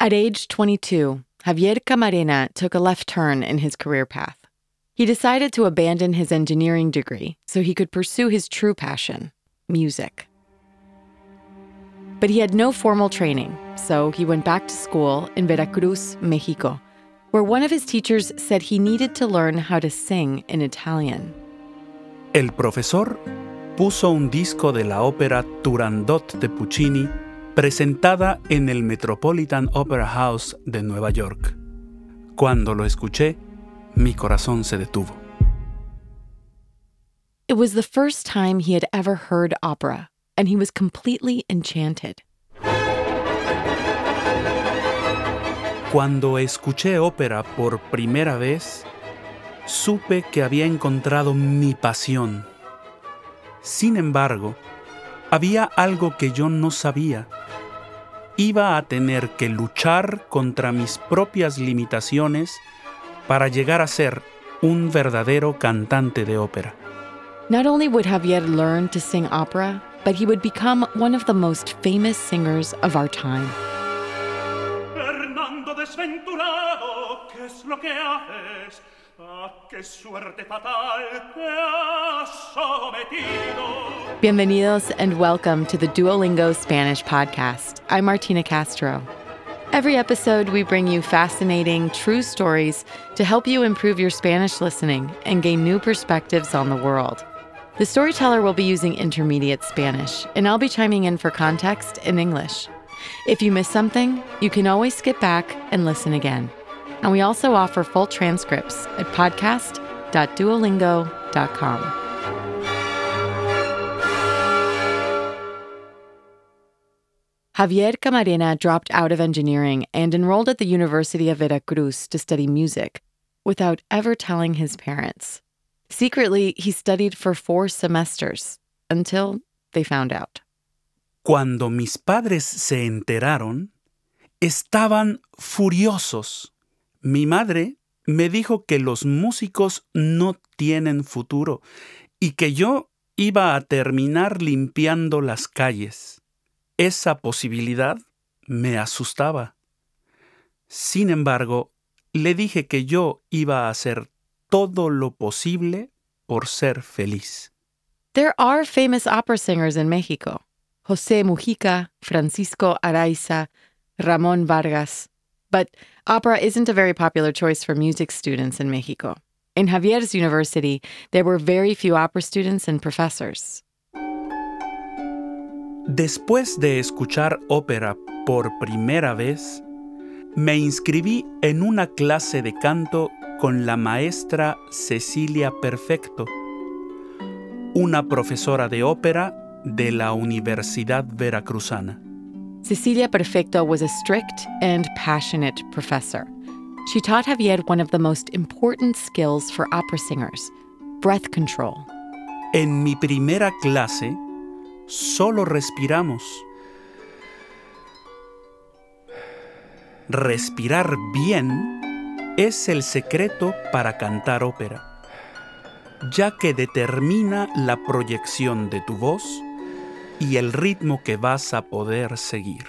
At age 22, Javier Camarena took a left turn in his career path. He decided to abandon his engineering degree so he could pursue his true passion music. But he had no formal training, so he went back to school in Veracruz, Mexico, where one of his teachers said he needed to learn how to sing in Italian. El profesor puso un disco de la ópera Turandot de Puccini presentada en el Metropolitan Opera House de Nueva York. Cuando lo escuché, mi corazón se detuvo. It was the first time he had ever heard opera, and he was completely enchanted. Cuando escuché ópera por primera vez, supe que había encontrado mi pasión. Sin embargo, había algo que yo no sabía. Iba a tener que luchar contra mis propias limitaciones para llegar a ser un verdadero cantante de ópera. Not only would Javier learn to sing opera, but he would become one of the most famous singers of our time. Fernando desventurado, ¿qué es lo que haces? ¿A qué suerte fatal te has sometido? Bienvenidos and welcome to the Duolingo Spanish podcast. I'm Martina Castro. Every episode, we bring you fascinating, true stories to help you improve your Spanish listening and gain new perspectives on the world. The storyteller will be using intermediate Spanish, and I'll be chiming in for context in English. If you miss something, you can always skip back and listen again. And we also offer full transcripts at podcast.duolingo.com. Javier Camarena dropped out of engineering and enrolled at the University of Veracruz to study music without ever telling his parents. Secretly, he studied for four semesters until they found out. Cuando mis padres se enteraron, estaban furiosos. Mi madre me dijo que los músicos no tienen futuro y que yo iba a terminar limpiando las calles. Esa posibilidad me asustaba. Sin embargo, le dije que yo iba a hacer todo lo posible por ser feliz. There are famous opera singers in Mexico José Mujica, Francisco Araiza, Ramon Vargas. But opera isn't a very popular choice for music students in Mexico. In Javier's university, there were very few opera students and professors. Después de escuchar ópera por primera vez, me inscribí en una clase de canto con la maestra Cecilia Perfecto, una profesora de ópera de la Universidad Veracruzana. Cecilia Perfecto was a strict and passionate professor. She taught Javier one of the most important skills for opera singers breath control. En mi primera clase, solo respiramos. Respirar bien es el secreto para cantar ópera, ya que determina la proyección de tu voz y el ritmo que vas a poder seguir.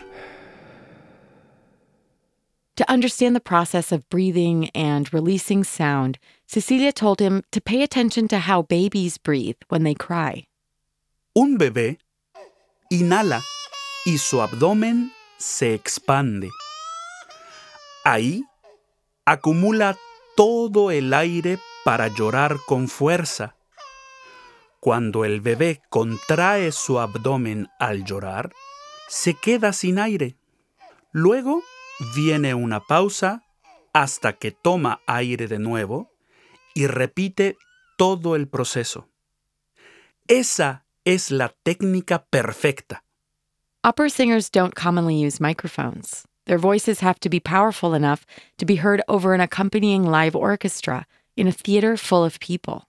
To understand the process of breathing and releasing sound, Cecilia told him to pay attention to how babies breathe when they cry. Un bebé inhala y su abdomen se expande. Ahí acumula todo el aire para llorar con fuerza. Cuando el bebé contrae su abdomen al llorar, se queda sin aire. Luego viene una pausa hasta que toma aire de nuevo y repite todo el proceso. Esa es la técnica perfecta. Opera singers don't commonly use microphones. Their voices have to be powerful enough to be heard over an accompanying live orchestra in a theater full of people.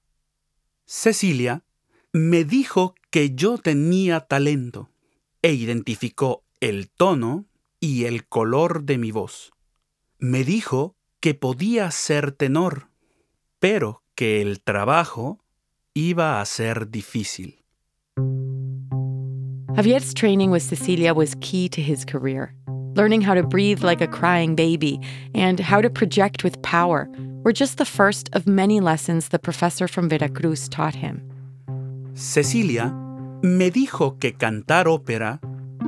Cecilia me dijo que yo tenía talento e identificó el tono y el color de mi voz. Me dijo que podía ser tenor, pero que el trabajo iba a ser difícil. Javier's training with Cecilia was key to his career. learning how to breathe like a crying baby, and how to project with power were just the first of many lessons the professor from Veracruz taught him. Cecilia me dijo que cantar ópera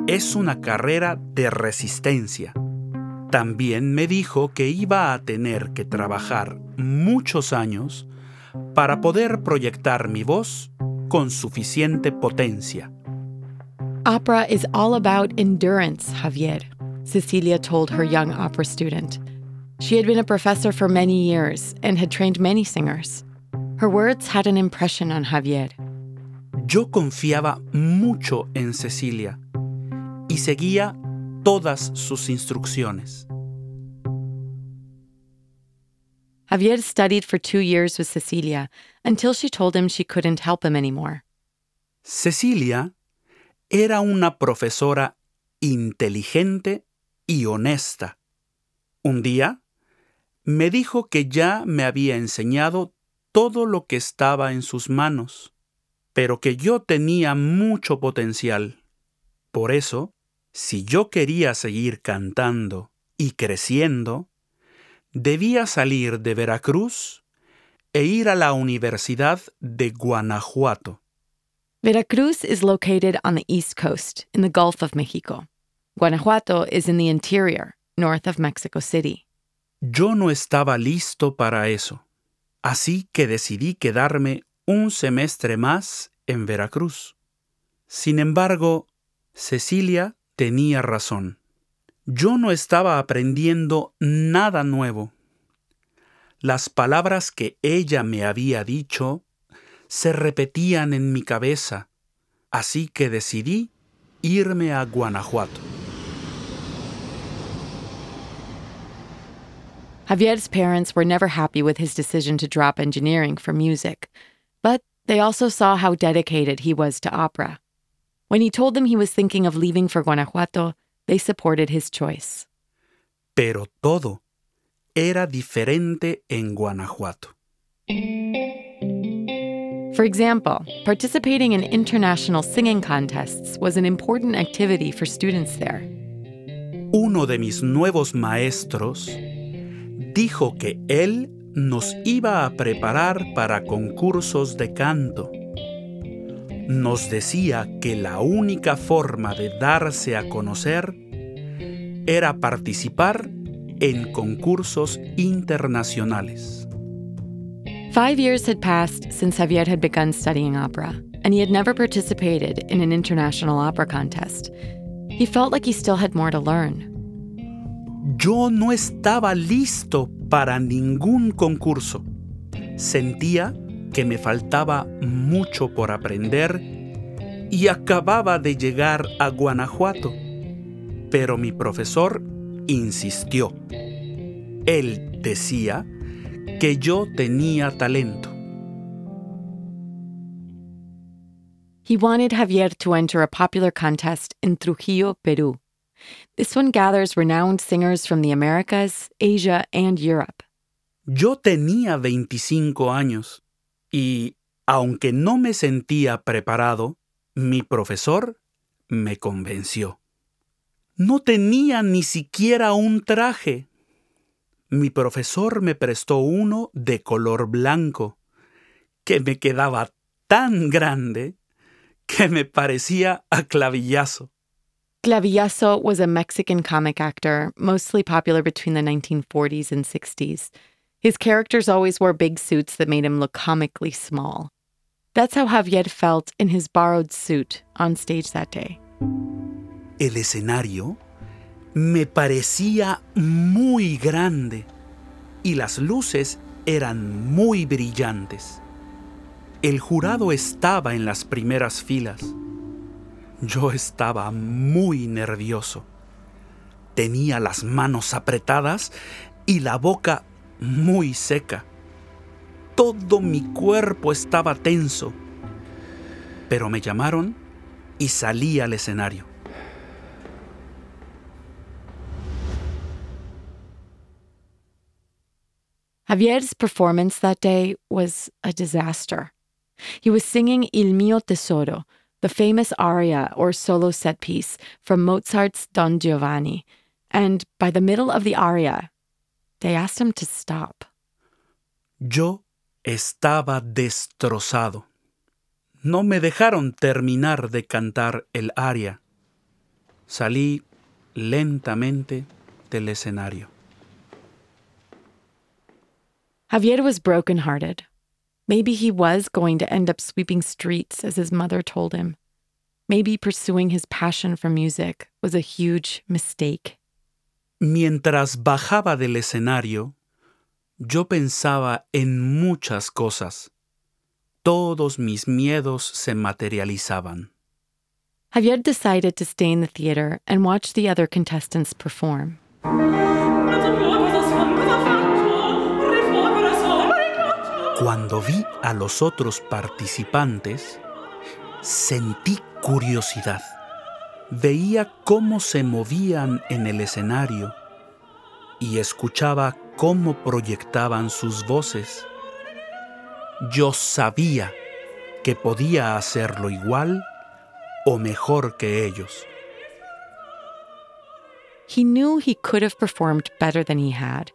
es una carrera de resistencia. También me dijo que iba a tener que trabajar muchos años para poder proyectar mi voz con suficiente potencia. Opera is all about endurance, Javier, Cecilia told her young opera student. She had been a professor for many years and had trained many singers. Her words had an impression on Javier. Yo confiaba mucho en Cecilia y seguía todas sus instrucciones. Javier studied for two years with Cecilia until she told him she couldn't help him anymore. Cecilia era una profesora inteligente y honesta. Un día me dijo que ya me había enseñado todo lo que estaba en sus manos, pero que yo tenía mucho potencial. Por eso, si yo quería seguir cantando y creciendo, debía salir de Veracruz e ir a la Universidad de Guanajuato. Veracruz is located on the east coast in the Gulf of Mexico. Guanajuato is in the interior, north of Mexico City. Yo no estaba listo para eso, así que decidí quedarme un semestre más en Veracruz. Sin embargo, Cecilia tenía razón. Yo no estaba aprendiendo nada nuevo. Las palabras que ella me había dicho se repetían en mi cabeza, así que decidí irme a Guanajuato. Javier's parents were never happy with his decision to drop engineering for music, they also saw how dedicated he was to opera. When he told them he was thinking of leaving for Guanajuato, they supported his choice. Pero todo era diferente en Guanajuato. For example, participating in international singing contests was an important activity for students there. Uno de mis nuevos maestros dijo que él nos iba a preparar para concursos de canto. Nos decía que la única forma de darse a conocer era participar en concursos internacionales. Five years had passed since Javier had begun studying opera, and he had never participated in an international opera contest. He felt like he still had more to learn. Yo no estaba listo para ningún concurso. Sentía que me faltaba mucho por aprender y acababa de llegar a Guanajuato. Pero mi profesor insistió. Él decía que yo tenía talento. He wanted Javier to enter a popular contest in Trujillo, Peru. This one gathers renowned singers from the Americas, Asia, and Europe. Yo tenía 25 años y, aunque no me sentía preparado, mi profesor me convenció. No tenía ni siquiera un traje. Mi profesor me prestó uno de color blanco, que me quedaba tan grande que me parecía a clavillazo. Clavillazo was a Mexican comic actor, mostly popular between the 1940s and 60s. His characters always wore big suits that made him look comically small. That's how Javier felt in his borrowed suit on stage that day. El escenario me parecía muy grande y las luces eran muy brillantes. El jurado estaba en las primeras filas. Yo estaba muy nervioso. Tenía las manos apretadas y la boca muy seca. Todo mi cuerpo estaba tenso. Pero me llamaron y salí al escenario. Javier's performance that day was a disaster. He was singing Il mio tesoro, the famous aria or solo set piece from Mozart's Don Giovanni, And by the middle of the aria, they asked him to stop. Yo estaba destrozado. No me dejaron terminar de cantar el aria. Salí lentamente del escenario. Javier was brokenhearted. Maybe he was going to end up sweeping streets, as his mother told him. Maybe pursuing his passion for music was a huge mistake. Mientras bajaba del escenario, yo pensaba en muchas cosas. Todos mis miedos se materializaban. Javier decided to stay in the theater and watch the other contestants perform. Cuando vi a los otros participantes, sentí curiosidad. Veía cómo se movían en el escenario y escuchaba cómo proyectaban sus voces. Yo sabía que podía hacerlo igual o mejor que ellos. He knew he could have performed better than he had,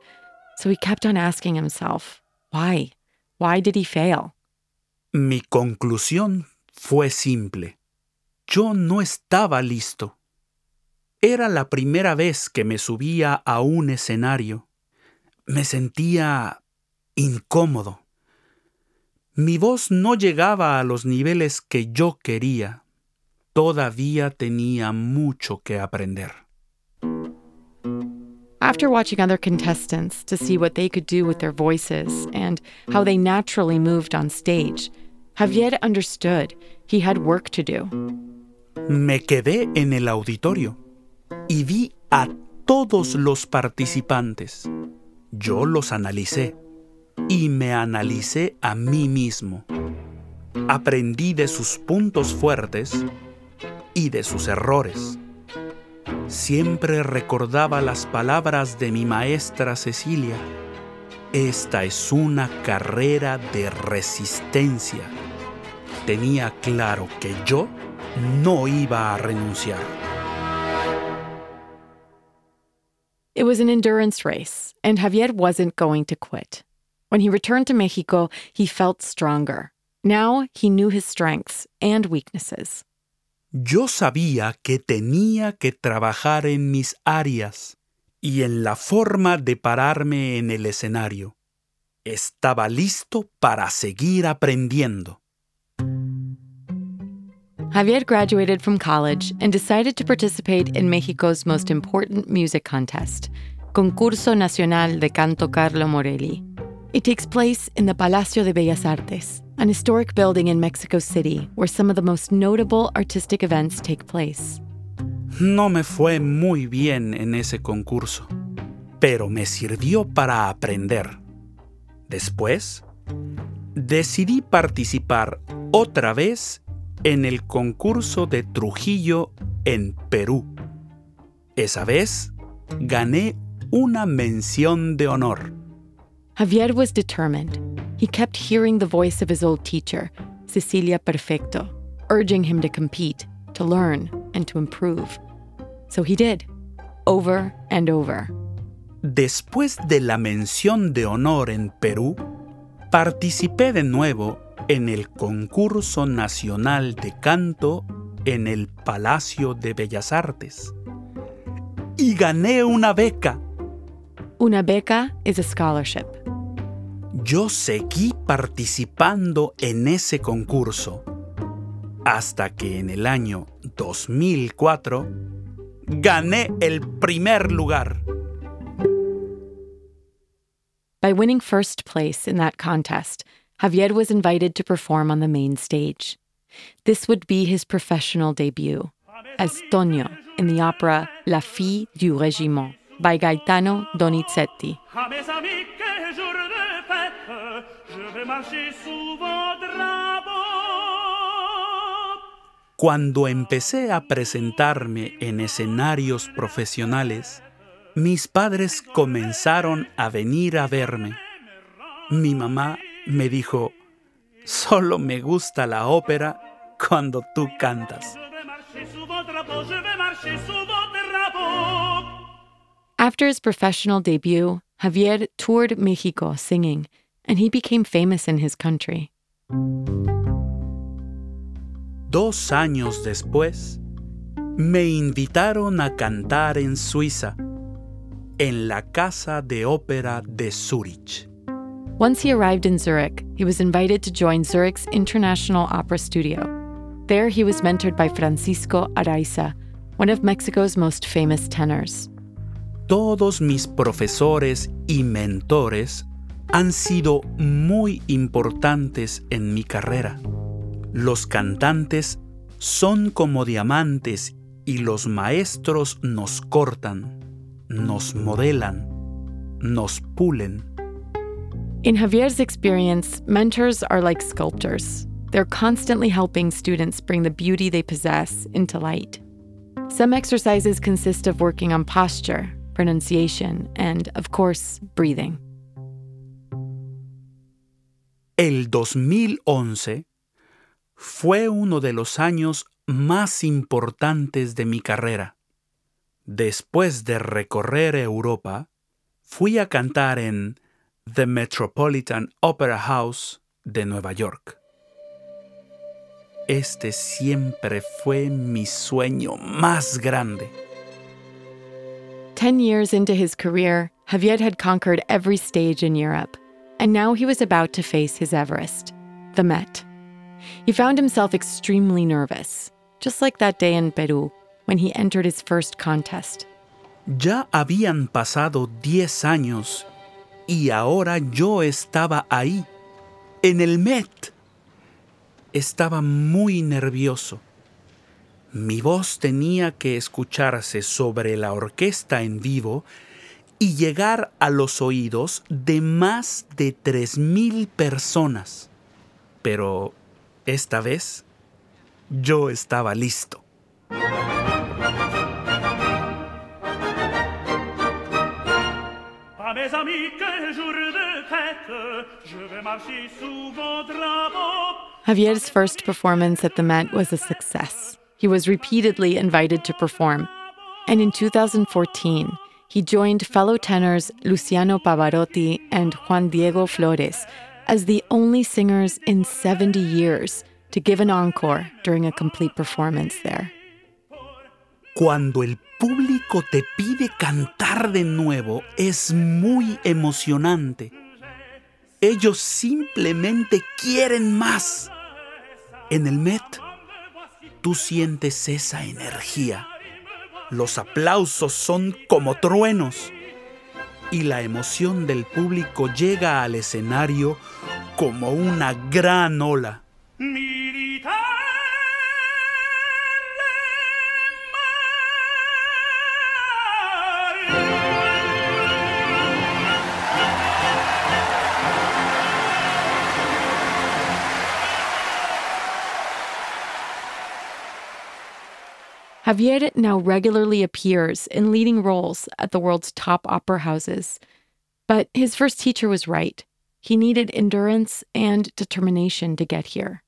so he kept on asking himself, why? Mi conclusión fue simple. Yo no estaba listo. Era la primera vez que me subía a un escenario. Me sentía incómodo. Mi voz no llegaba a los niveles que yo quería. Todavía tenía mucho que aprender. After watching other contestants to see what they could do with their voices and how they naturally moved on stage, Javier understood he had work to do. Me quedé en el auditorio y vi a todos los participantes. Yo los analicé y me analicé a mí mismo. Aprendí de sus puntos fuertes y de sus errores. Siempre recordaba las palabras de mi maestra Cecilia. Esta es una carrera de resistencia. Tenía claro que yo no iba a renunciar. It was an endurance race, and Javier wasn't going to quit. When he returned to Mexico, he felt stronger. Now he knew his strengths and weaknesses. Yo sabía que tenía que trabajar en mis áreas y en la forma de pararme en el escenario. Estaba listo para seguir aprendiendo. Javier graduated from college and decided to participate in Mexico's most important music contest, Concurso Nacional de Canto Carlo Morelli. It takes place in the Palacio de Bellas Artes, an historic building in Mexico City where some of the most notable artistic events take place. No me fue muy bien en ese concurso, pero me sirvió para aprender. Después, decidí participar otra vez en el concurso de Trujillo en Perú. Esa vez, gané una mención de honor. Javier was determined. He kept hearing the voice of his old teacher, Cecilia Perfecto, urging him to compete, to learn, and to improve. So he did, over and over. Después de la mención de honor en Perú, participé de nuevo en el concurso nacional de canto en el Palacio de Bellas Artes. Y gané una beca. Una beca is a scholarship. Yo seguí participando en ese concurso hasta que en el año 2004 gané el primer lugar. By winning first place in that contest, Javier was invited to perform on the main stage. This would be his professional debut as Tonio in the opera La Fille du Régiment by Gaetano Donizetti. Cuando empecé a presentarme en escenarios profesionales, mis padres comenzaron a venir a verme. Mi mamá me dijo, solo me gusta la ópera cuando tú cantas. After his professional debut, Javier toured Mexico singing, and he became famous in his country. Dos años después, me invitaron a cantar en Suiza, en la Casa de Ópera de Zurich. Once he arrived in Zurich, he was invited to join Zurich's International Opera Studio. There, he was mentored by Francisco Araiza, one of Mexico's most famous tenors. Todos mis profesores y mentores han sido muy importantes en mi carrera. Los cantantes son como diamantes y los maestros nos cortan, nos modelan, nos pulen. In Javier's experience, mentors are like sculptors. They're constantly helping students bring the beauty they possess into light. Some exercises consist of working on posture, pronunciation, and, of course, breathing. El 2011 fue uno de los años más importantes de mi carrera. Después de recorrer Europa, fui a cantar en The Metropolitan Opera House de Nueva York. Este siempre fue mi sueño más grande. Ten years into his career, Javier had conquered every stage in Europe, and now he was about to face his Everest, the Met. He found himself extremely nervous, just like that day in Peru when he entered his first contest. Ya habían pasado diez años y ahora yo estaba ahí, en el Met. Estaba muy nervioso. Mi voz tenía que escucharse sobre la orquesta en vivo y llegar a los oídos de más de tres mil personas. Pero esta vez yo estaba listo. À mes amis, quel jour de fête, je vais marcher sous vos drapeaux. Javier's first performance at the Met was a success. He was repeatedly invited to perform. And in 2014, he joined fellow tenors Luciano Pavarotti and Juan Diego Flores as the only singers in 70 years to give an encore during a complete performance there. Cuando el público te pide cantar de nuevo es muy emocionante. Ellos simplemente quieren más. En el Met, tú sientes esa energía. Los aplausos son como truenos y la emoción del público llega al escenario como una gran ola. Javier now regularly appears in leading roles at the world's top opera houses. But his first teacher was right. He needed endurance and determination to get here.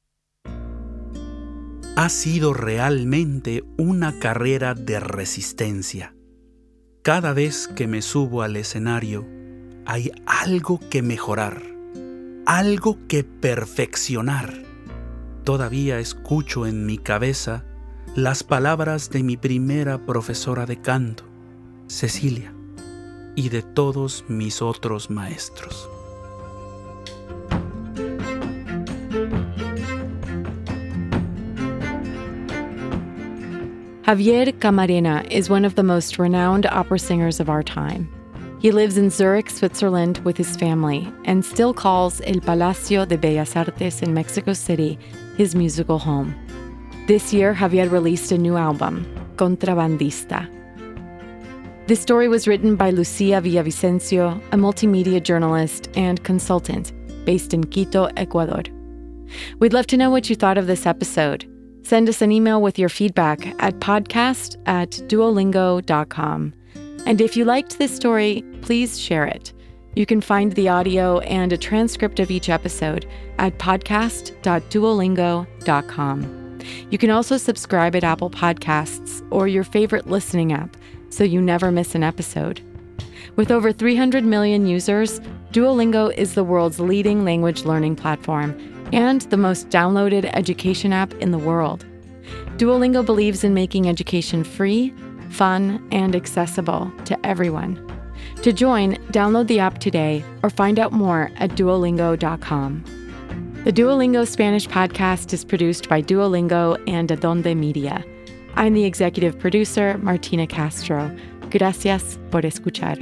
Ha sido realmente una carrera de resistencia. Cada vez que me subo al escenario, hay algo que mejorar, algo que perfeccionar. Todavía escucho en mi cabeza las palabras de mi primera profesora de canto, Cecilia, y de todos mis otros maestros. Javier Camarena is one of the most renowned opera singers of our time. He lives in Zurich, Switzerland with his family and still calls El Palacio de Bellas Artes in Mexico City his musical home. This year, Javier released a new album, Contrabandista. This story was written by Lucia Villavicencio, a multimedia journalist and consultant based in Quito, Ecuador. We'd love to know what you thought of this episode. Send us an email with your feedback at podcast at duolingo.com. And if you liked this story, please share it. You can find the audio and a transcript of each episode at podcast.duolingo.com. You can also subscribe at Apple Podcasts or your favorite listening app so you never miss an episode. With over 300 million users, Duolingo is the world's leading language learning platform and the most downloaded education app in the world. Duolingo believes in making education free, fun, and accessible to everyone. To join, download the app today or find out more at duolingo.com. The Duolingo Spanish podcast is produced by Duolingo and Adonde Media. I'm the executive producer, Martina Castro. Gracias por escuchar.